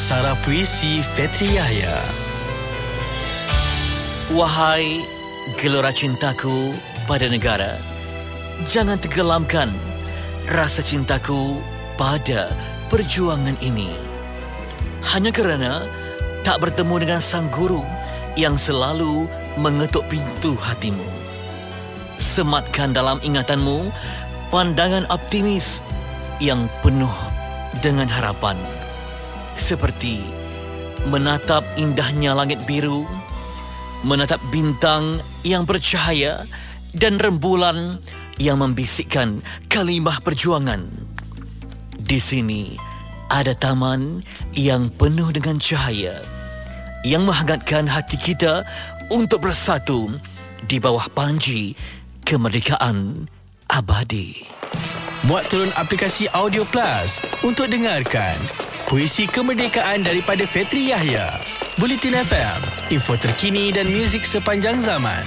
Aksara Puisi Fetri Yahya. Wahai gelora cintaku pada negara Jangan tenggelamkan rasa cintaku pada perjuangan ini. Hanya kerana tak bertemu dengan sang guru Yang selalu mengetuk pintu hatimu. Sematkan dalam ingatanmu pandangan optimis yang penuh dengan harapan seperti menatap indahnya langit biru, menatap bintang yang bercahaya dan rembulan yang membisikkan kalimah perjuangan. Di sini ada taman yang penuh dengan cahaya yang menghangatkan hati kita untuk bersatu di bawah panji kemerdekaan abadi. Muat turun aplikasi Audio Plus untuk dengarkan puisi kemerdekaan daripada Fetri Yahya. Bulletin FM, info terkini dan muzik sepanjang zaman.